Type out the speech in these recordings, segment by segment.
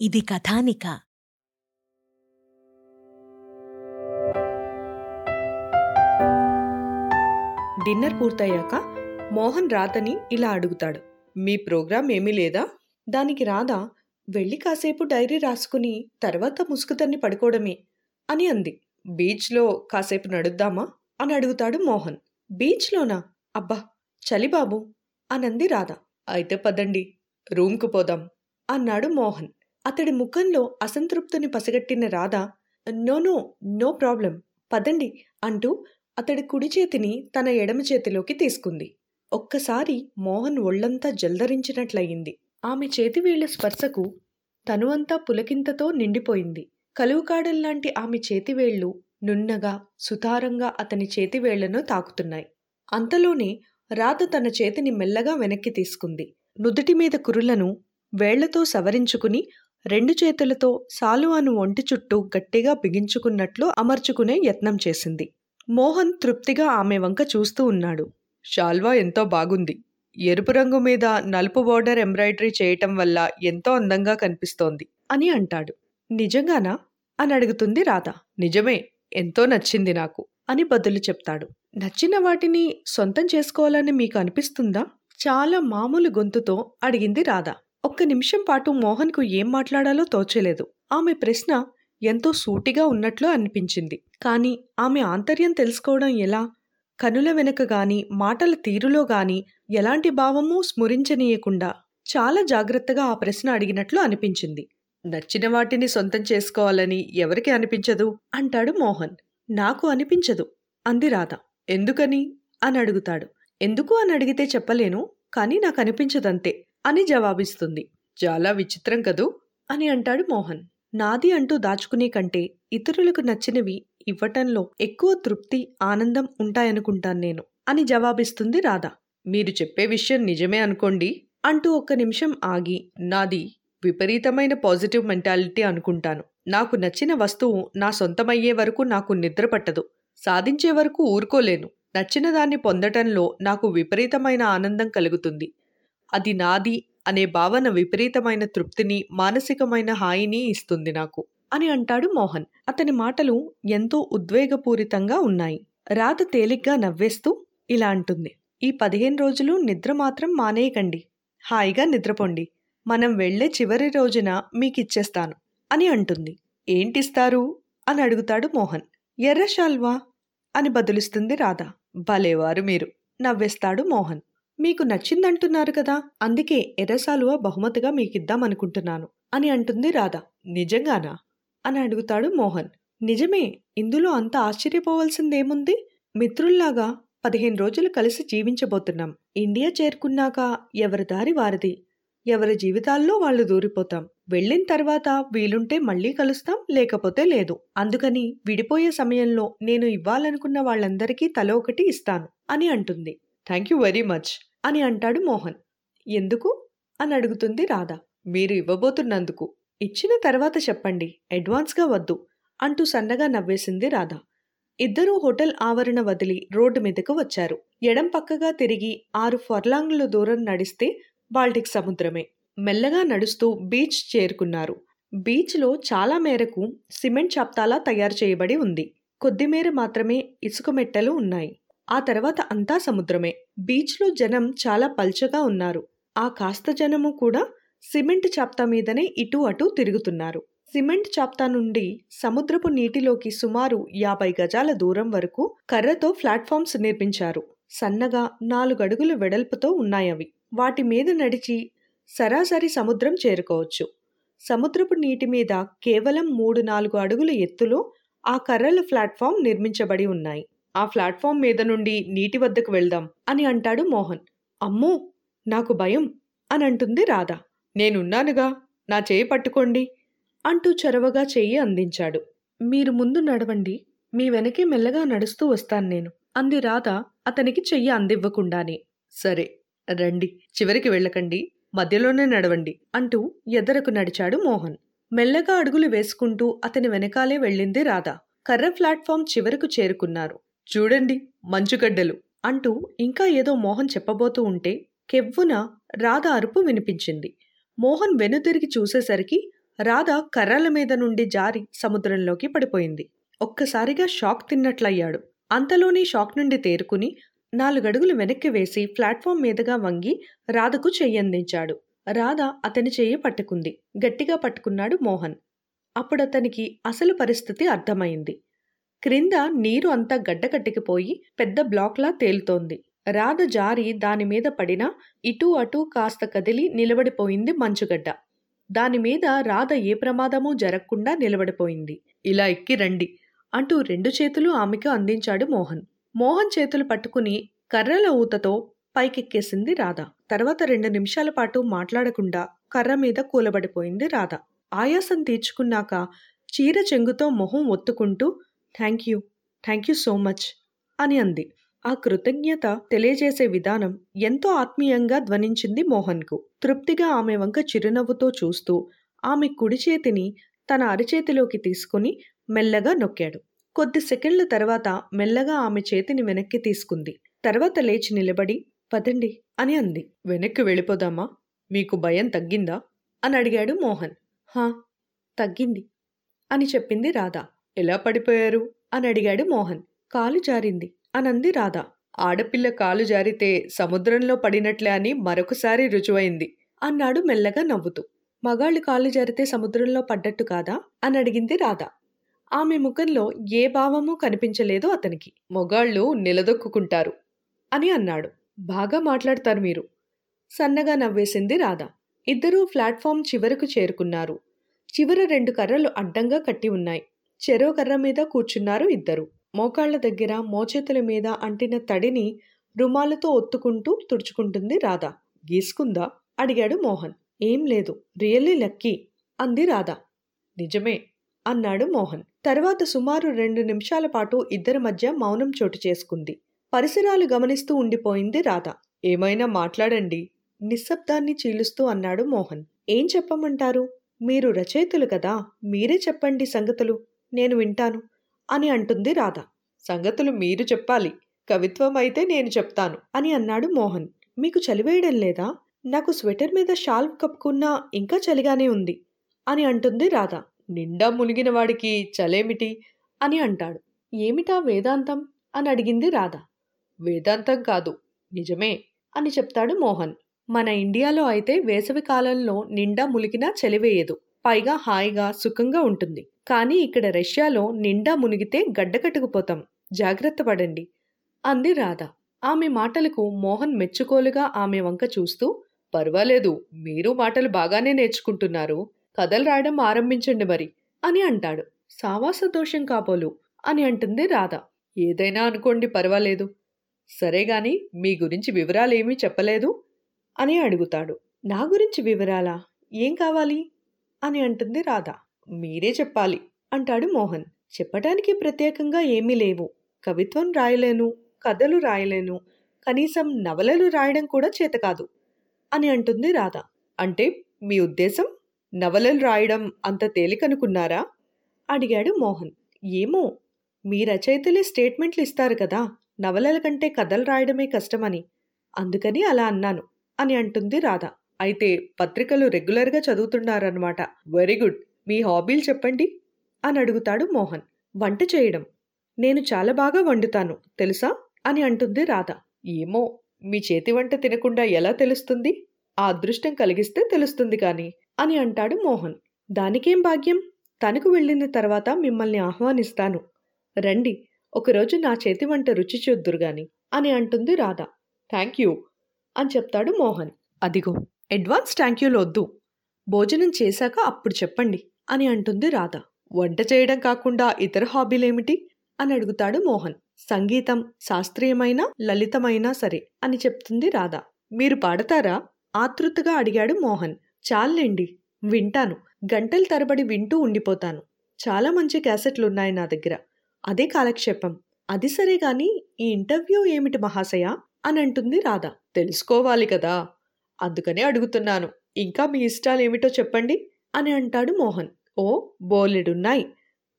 ఇది కథానిక. డిన్నర్ పూర్తయ్యాక మోహన్ రాధని ఇలా అడుగుతాడు. మీ ప్రోగ్రాం ఏమీ లేదా? దానికి రాధ వెళ్ళి కాసేపు డైరీ రాసుకుని తర్వాత ముసుగుతన్ని పడుకోవడమే అని అంది. బీచ్లో కాసేపు నడుద్దామా? అని అడుగుతాడు మోహన్. బీచ్లోనా? అబ్బా చలి బాబు అనంది రాధ. అయితే పదండి రూమ్కు పోదాం అన్నాడు మోహన్. అతడి ముఖంలో అసంతృప్తిని పసిగట్టిన Radha no no no problem పదండి అంటూ అతడి కుడి చేతిని తన ఎడమ చేతిలోకి తీసుకుంది. ఒక్కసారి మోహన్ ఒళ్ళంతా జల్దరించినట్లయింది ఆమె చేతివేళ్ళ స్పర్శకు తనువంతా పులకింతతో నిండిపోయింది. కలువుకాడల్లాంటి ఆమె చేతివేళ్ళు నున్నగా సుతారంగా అతని చేతివేళ్ళను తాకుతున్నాయి. అంతలోనే రాధ తన చేతిని మెల్లగా వెనక్కి తీసుకుంది. నుదుటి మీద కురులను వేళ్ళతో సవరించుకుని రెండు చేతులతో సాలువాను ఒంటి చుట్టూ గట్టిగా బిగించుకున్నట్లు అమర్చుకునే యత్నం చేసింది. మోహన్ తృప్తిగా ఆమె వంక చూస్తూ ఉన్నాడు. షాల్వా ఎంతో బాగుంది. ఎరుపు రంగు మీద నలుపు బోర్డర్ ఎంబ్రాయిడరీ చేయటం వల్ల ఎంతో అందంగా కనిపిస్తోంది అని అంటాడు. నిజంగానా? అని అడుగుతుంది రాధ. నిజమే ఎంతో నచ్చింది నాకు అని బదులు చెప్తాడు. నచ్చిన వాటిని సొంతం చేసుకోవాలని మీకు అనిపిస్తుందా? చాలా మామూలు గొంతుతో అడిగింది రాధ. ఒక్క నిమిషం పాటు మోహన్కు ఏం మాట్లాడాలో తోచలేదు. ఆమె ప్రశ్న ఎంతో సూటిగా ఉన్నట్లు అనిపించింది. కాని ఆమె ఆంతర్యం తెలుసుకోవడం ఎలా? కనుల వెనుక గాని మాటల తీరులో గాని ఎలాంటి భావమూ స్మరించనీయకుండా చాలా జాగ్రత్తగా ఆ ప్రశ్న అడిగినట్లు అనిపించింది. నచ్చిన వాటిని సొంతం చేసుకోవాలని ఎవరికి అనిపించదు? అంటాడు మోహన్. నాకు అనిపించదు అంది రాధ. ఎందుకని? అని అడుగుతాడు. ఎందుకు అని అడిగితే చెప్పలేను కానీ నాకు అనిపించదంతే అని జవాబిస్తుంది. చాలా విచిత్రం కదూ? అని అంటాడు మోహన్. నాది అంటూ దాచుకునే కంటే ఇతరులకు నచ్చినవి ఇవ్వటంలో ఎక్కువ తృప్తి ఆనందం ఉంటాయనుకుంటాను నేను అని జవాబిస్తుంది రాధ. మీరు చెప్పే విషయం నిజమే అనుకోండి అంటూ ఒక్క నిమిషం ఆగి నాది విపరీతమైన పాజిటివ్ మెంటాలిటీ అనుకుంటాను. నాకు నచ్చిన వస్తువు నా సొంతమయ్యే వరకు నాకు నిద్ర పట్టదు. సాధించే వరకు ఊరుకోలేను. నచ్చిన దాన్ని పొందటంలో నాకు విపరీతమైన ఆనందం కలుగుతుంది. అది నాది అనే భావన విపరీతమైన తృప్తిని మానసికమైన హాయిని ఇస్తుంది నాకు అని అంటాడు మోహన్. అతని మాటలు ఎంతో ఉద్వేగపూరితంగా ఉన్నాయి. రాధ తేలిగ్గా నవ్వేస్తూ ఇలా అంటుంది. ఈ పదిహేను రోజులు నిద్ర మాత్రం మానేయకండి. హాయిగా నిద్రపోండి. మనం వెళ్ళే చివరి రోజున మీకిచ్చేస్తాను అని అంటుంది. ఏంటిస్తారు? అని అడుగుతాడు మోహన్. ఎర్ర షాల్వా అని బదులిస్తుంది రాధ. భలేవారు మీరు. నవ్వేస్తాడు మోహన్. మీకు నచ్చిందంటున్నారు కదా అందుకే ఎర్రసాలువ బహుమతిగా మీకిద్దామనుకుంటున్నాను అని అంటుంది రాధ. నిజంగానా? అని అడుగుతాడు మోహన్. నిజమే ఇందులో అంత ఆశ్చర్యపోవలసిందేముంది? మిత్రుల్లాగా పదిహేను రోజులు కలిసి జీవించబోతున్నాం. ఇండియా చేరుకున్నాక ఎవరి దారి వారిది? ఎవరి జీవితాల్లో వాళ్ళు దూరిపోతాం? వెళ్ళిన తర్వాత వీలుంటే మళ్ళీ కలుస్తాం లేకపోతే లేదు. అందుకని విడిపోయే సమయంలో నేను ఇవ్వాలనుకున్న వాళ్ళందరికీ తల ఒకటి ఇస్తాను అని అంటుంది. థ్యాంక్ యూ వెరీ మచ్ అని అంటాడు మోహన్. ఎందుకు? అని అడుగుతుంది రాధ. మీరు ఇవ్వబోతున్నందుకు. ఇచ్చిన తర్వాత చెప్పండి అడ్వాన్స్గా వద్దు అంటూ సన్నగా నవ్వేసింది రాధ. ఇద్దరూ హోటల్ ఆవరణ వదిలి రోడ్డు మీదకు వచ్చారు. ఎడం పక్కగా తిరిగి ఆరు ఫర్లాంగ్ల దూరం నడిస్తే బాల్టిక్ సముద్రమే. మెల్లగా నడుస్తూ బీచ్ చేరుకున్నారు. బీచ్లో చాలా మేరకు సిమెంట్ చాప్తాలా తయారు చేయబడి ఉంది. కొద్దిమేర మాత్రమే ఇసుక మెట్టలు ఉన్నాయి. ఆ తర్వాత అంతా సముద్రమే. బీచ్లో జనం చాలా పల్చగా ఉన్నారు. ఆ కాస్త జనము కూడా సిమెంట్ చాప్తా మీదనే ఇటు అటు తిరుగుతున్నారు. సిమెంట్ చాప్తా నుండి సముద్రపు నీటిలోకి సుమారు యాభై గజాల దూరం వరకు కర్రతో ప్లాట్ఫామ్స్ నిర్మించారు. సన్నగా నాలుగడుగుల వెడల్పుతో ఉన్నాయవి. వాటి మీద నడిచి సరాసరి సముద్రం చేరుకోవచ్చు. సముద్రపు నీటి మీద కేవలం మూడు నాలుగు అడుగుల ఎత్తులో ఆ కర్రల ప్లాట్ఫామ్ నిర్మించబడి ఉన్నాయి. ఆ ప్లాట్ఫామ్ మీద నుండి నీటి వద్దకు వెళ్దాం అని అంటాడు మోహన్. అమ్మో! నాకు భయం అని అంటుంది రాధ. నేనున్నానుగా నా చేయి పట్టుకోండి అంటూ చొరవగా చెయ్యి అందించాడు. మీరు ముందు నడవండి మీ వెనకే మెల్లగా నడుస్తూ వస్తాను నేను అంది రాధ అతనికి చెయ్యి అందివ్వకుండానే. సరే రండి చివరికి వెళ్ళకండి మధ్యలోనే నడవండి అంటూ ఎదరకు నడిచాడు మోహన్. మెల్లగా అడుగులు వేసుకుంటూ అతని వెనకాలే వెళ్ళింది రాధ. కర్ర ప్లాట్ఫామ్ చివరకు చేరుకున్నారు. చూడండి మంచుగడ్డలు అంటూ ఇంకా ఏదో మోహన్ చెప్పబోతూ ఉంటే కెవ్వున రాధ అరుపు వినిపించింది. మోహన్ వెనుతిరిగి చూసేసరికి రాధ కర్రల మీద నుండి జారి సముద్రంలోకి పడిపోయింది. ఒక్కసారిగా షాక్ తిన్నట్లయ్యాడు. అంతలోనే షాక్ నుండి తేరుకుని నాలుగడుగులు వెనక్కి వేసి ప్లాట్ఫామ్ మీదుగా వంగి రాధకు చెయ్యందించాడు రాధ అతని చెయ్యి పట్టుకుంది. గట్టిగా పట్టుకున్నాడు మోహన్. అప్పుడతనికి అసలు పరిస్థితి అర్థమైంది. క్రింద నీరు అంతా గడ్డకట్టికిపోయి పెద్ద బ్లాక్లా తేలుతోంది. రాధ జారి దానిమీద పడినా ఇటూ అటూ కాస్త కదిలి నిలబడిపోయింది మంచుగడ్డ. దానిమీద రాధ ఏ ప్రమాదమూ జరగకుండా నిలబడిపోయింది. ఇలా ఎక్కి రండి అంటూ రెండు చేతులు ఆమెకు అందించాడు మోహన్. మోహన్ చేతులు పట్టుకుని కర్రల ఊతతో పైకెక్కేసింది రాధ. తర్వాత రెండు నిమిషాల పాటు మాట్లాడకుండా కర్ర మీద కూలబడిపోయింది రాధ. ఆయాసం తీర్చుకున్నాక చీర చెంగుతో మొహం ఒత్తుకుంటూ thank you thank you so much అని అంది. ఆ కృతజ్ఞత తెలియజేసే విధానం ఎంతో ఆత్మీయంగా ధ్వనించింది మోహన్కు. తృప్తిగా ఆమె వంక చిరునవ్వుతో చూస్తూ ఆమె కుడి చేతిని తన అరిచేతిలోకి తీసుకుని మెల్లగా నొక్కాడు. కొద్ది సెకండ్ల తర్వాత మెల్లగా ఆమె చేతిని వెనక్కి తీసుకుంది. తర్వాత లేచి నిలబడి పదండి అని అంది. వెనక్కి వెళ్ళిపోదామా? మీకు భయం తగ్గిందా? అని అడిగాడు మోహన్. హా తగ్గింది అని చెప్పింది రాధ. ఎలా పడిపోయారు? అని అడిగాడు మోహన్. కాలు జారింది అనంది రాధా. ఆడపిల్ల కాలు జారితే సముద్రంలో పడినట్లే అని మరొకసారి రుజువైంది అన్నాడు మెల్లగా నవ్వుతూ. మగాళ్ళు కాలు జారితే సముద్రంలో పడ్డట్టు కాదా? అని అడిగింది రాధా. ఆమె ముఖంలో ఏ భావమూ కనిపించలేదు అతనికి. మొగాళ్ళు నిలదొక్కుంటారు అని అన్నాడు. బాగా మాట్లాడతారు మీరు. సన్నగా నవ్వేసింది రాధ. ఇద్దరూ ప్లాట్ఫామ్ చివరకు చేరుకున్నారు. చివర రెండు కర్రలు అడ్డంగా కట్టి ఉన్నాయి. చెరో కర్ర మీద కూర్చున్నారు ఇద్దరు. మోకాళ్ళ దగ్గర మోచేతుల మీద అంటిన తడిని రుమాలతో ఒత్తుకుంటూ తుడుచుకుంటుంది రాధ. గీసుకుందా? అడిగాడు మోహన్. ఏం లేదు. Really lucky. అంది రాధ. నిజమే అన్నాడు మోహన్. తర్వాత సుమారు రెండు నిమిషాల పాటు ఇద్దరి మధ్య మౌనం చోటు చేసుకుంది. పరిసరాలు గమనిస్తూ ఉండిపోయింది రాధ. ఏమైనా మాట్లాడండి. నిశ్శబ్దాన్ని చీలుస్తూ అన్నాడు మోహన్. ఏం చెప్పమంటారు? మీరు రచయితలు కదా. మీరే చెప్పండి సంగతులు. నేను వింటాను అని అంటుంది రాధ. సంగతులు మీరు చెప్పాలి. కవిత్వం అయితే నేను చెప్తాను అని అన్నాడు మోహన్. మీకు చలివేయడం లేదా? నాకు స్వెటర్ మీద షాల్ కప్పుకున్నా ఇంకా చలిగానే ఉంది అని అంటుంది రాధ. నిండా మునిగిన వాడికి చలేమిటి? అని అంటాడు. ఏమిటా వేదాంతం? అని అడిగింది రాధ. వేదాంతం కాదు నిజమే అని చెప్తాడు మోహన్. మన ఇండియాలో అయితే వేసవి కాలంలో నిండా ములిగినా చలివేయదు. పైగా హాయిగా సుఖంగా ఉంటుంది. కానీ ఇక్కడ రష్యాలో నిండా మునిగితే గడ్డకట్టుకుపోతాం జాగ్రత్త పడండి అంది రాధ. ఆమె మాటలకు మోహన్ మెచ్చుకోలుగా ఆమె వంక చూస్తూ పర్వాలేదు మీరు మాటలు బాగానే నేర్చుకుంటున్నారు. కథలు రాయడం ఆరంభించండి మరి అని అంటాడు. సావాస దోషం కాబోలు అని అంటుంది రాధ. ఏదైనా అనుకోండి పర్వాలేదు. సరే గాని మీ గురించి వివరాలేమీ చెప్పలేదు అని అడుగుతాడు. నా గురించి వివరాలా? ఏం కావాలి? అని అంటుంది రాధ. మీరే చెప్పాలి అంటాడు మోహన్. చెప్పటానికి ప్రత్యేకంగా ఏమీ లేవు. కవిత్వం రాయలేను కథలు రాయలేను కనీసం నవలలు రాయడం కూడా చేత కాదు అని అంటుంది రాధ. అంటే మీ ఉద్దేశం? నవలలు రాయడం అంత తేలికనుకున్నారా? అడిగాడు మోహన్. ఏమో మీ రచయితలే స్టేట్మెంట్లు ఇస్తారు కదా నవలల కంటే కథలు రాయడమే కష్టమని. అందుకని అలా అన్నాను అని అంటుంది రాధ. అయితే పత్రికలు రెగ్యులర్గా చదువుతున్నారన్నమాట. వెరీ గుడ్ మీ హాబీలు చెప్పండి అని అడుగుతాడు మోహన్. వంట చేయడం. నేను చాలా బాగా వండుతాను తెలుసా అని అంటుంది రాధ. ఏమో మీ చేతి వంట తినకుండా ఎలా తెలుస్తుంది? ఆ అదృష్టం కలిగిస్తే తెలుస్తుంది కానీ. అని అంటాడు మోహన్. దానికేం భాగ్యం? తనకు వెళ్ళిన తర్వాత మిమ్మల్ని ఆహ్వానిస్తాను. రండి ఒకరోజు నా చేతి వంట రుచి చూద్దురు గాని అని అంటుంది రాధ. థ్యాంక్ యూ అని చెప్తాడు మోహన్. అదిగో అడ్వాన్స్ థ్యాంక్ యూలు వద్దు భోజనం చేశాక అప్పుడు చెప్పండి అని అంటుంది రాధ. వంట చేయడం కాకుండా ఇతర హాబీలేమిటి? అని అడుగుతాడు మోహన్. సంగీతం శాస్త్రీయమైన లలితమైనా సరే అని చెప్తుంది రాధ. మీరు పాడతారా? ఆతృతగా అడిగాడు మోహన్. చాలండి వింటాను. గంటల తరబడి వింటూ ఉండిపోతాను. చాలా మంచి క్యాసెట్లున్నాయి నా దగ్గర. అదే కాలక్షేపం. అది సరే గాని ఈ ఇంటర్వ్యూ ఏమిటి మహాశయ? అని అంటుంది రాధ. తెలుసుకోవాలి కదా. అందుకనే అడుగుతున్నాను. ఇంకా మీ ఇష్టాలేమిటో చెప్పండి? అని అంటాడు మోహన్. ఓ బోలెడున్నాయి.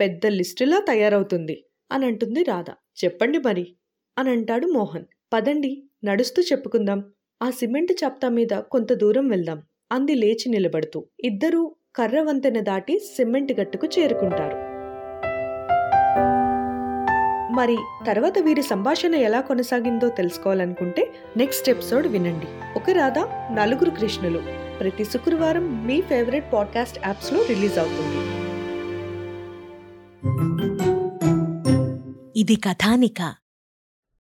పెద్ద లిస్టులా తయారవుతుంది. అని అంటుంది రాధ. చెప్పండి మరి. అని అంటాడు మోహన్. పదండి నడుస్తూ చెప్పుకుందాం. ఆ సిమెంట్ చప్తా మీద కొంత దూరం వెళ్దాం. అంది లేచి నిలబడుతూ. ఇద్దరూ కర్ర వంతెన దాటి సిమెంట్ గట్టుకు చేరుకుంటారు. మరి తర్వాత వీరి సంభాషణ ఎలా కొనసాగిందో తెలుసుకోవాలనుకుంటే నెక్స్ట్ ఎపిసోడ్ వినండి. ఒక రాధ నలుగురు కృష్ణులు. ప్రతి శుక్రవారం మీ ఫేవరెట్ పాడ్కాస్ట్ యాప్స్లో రిలీజ్ అవుతుంది. ఇది కథానిక.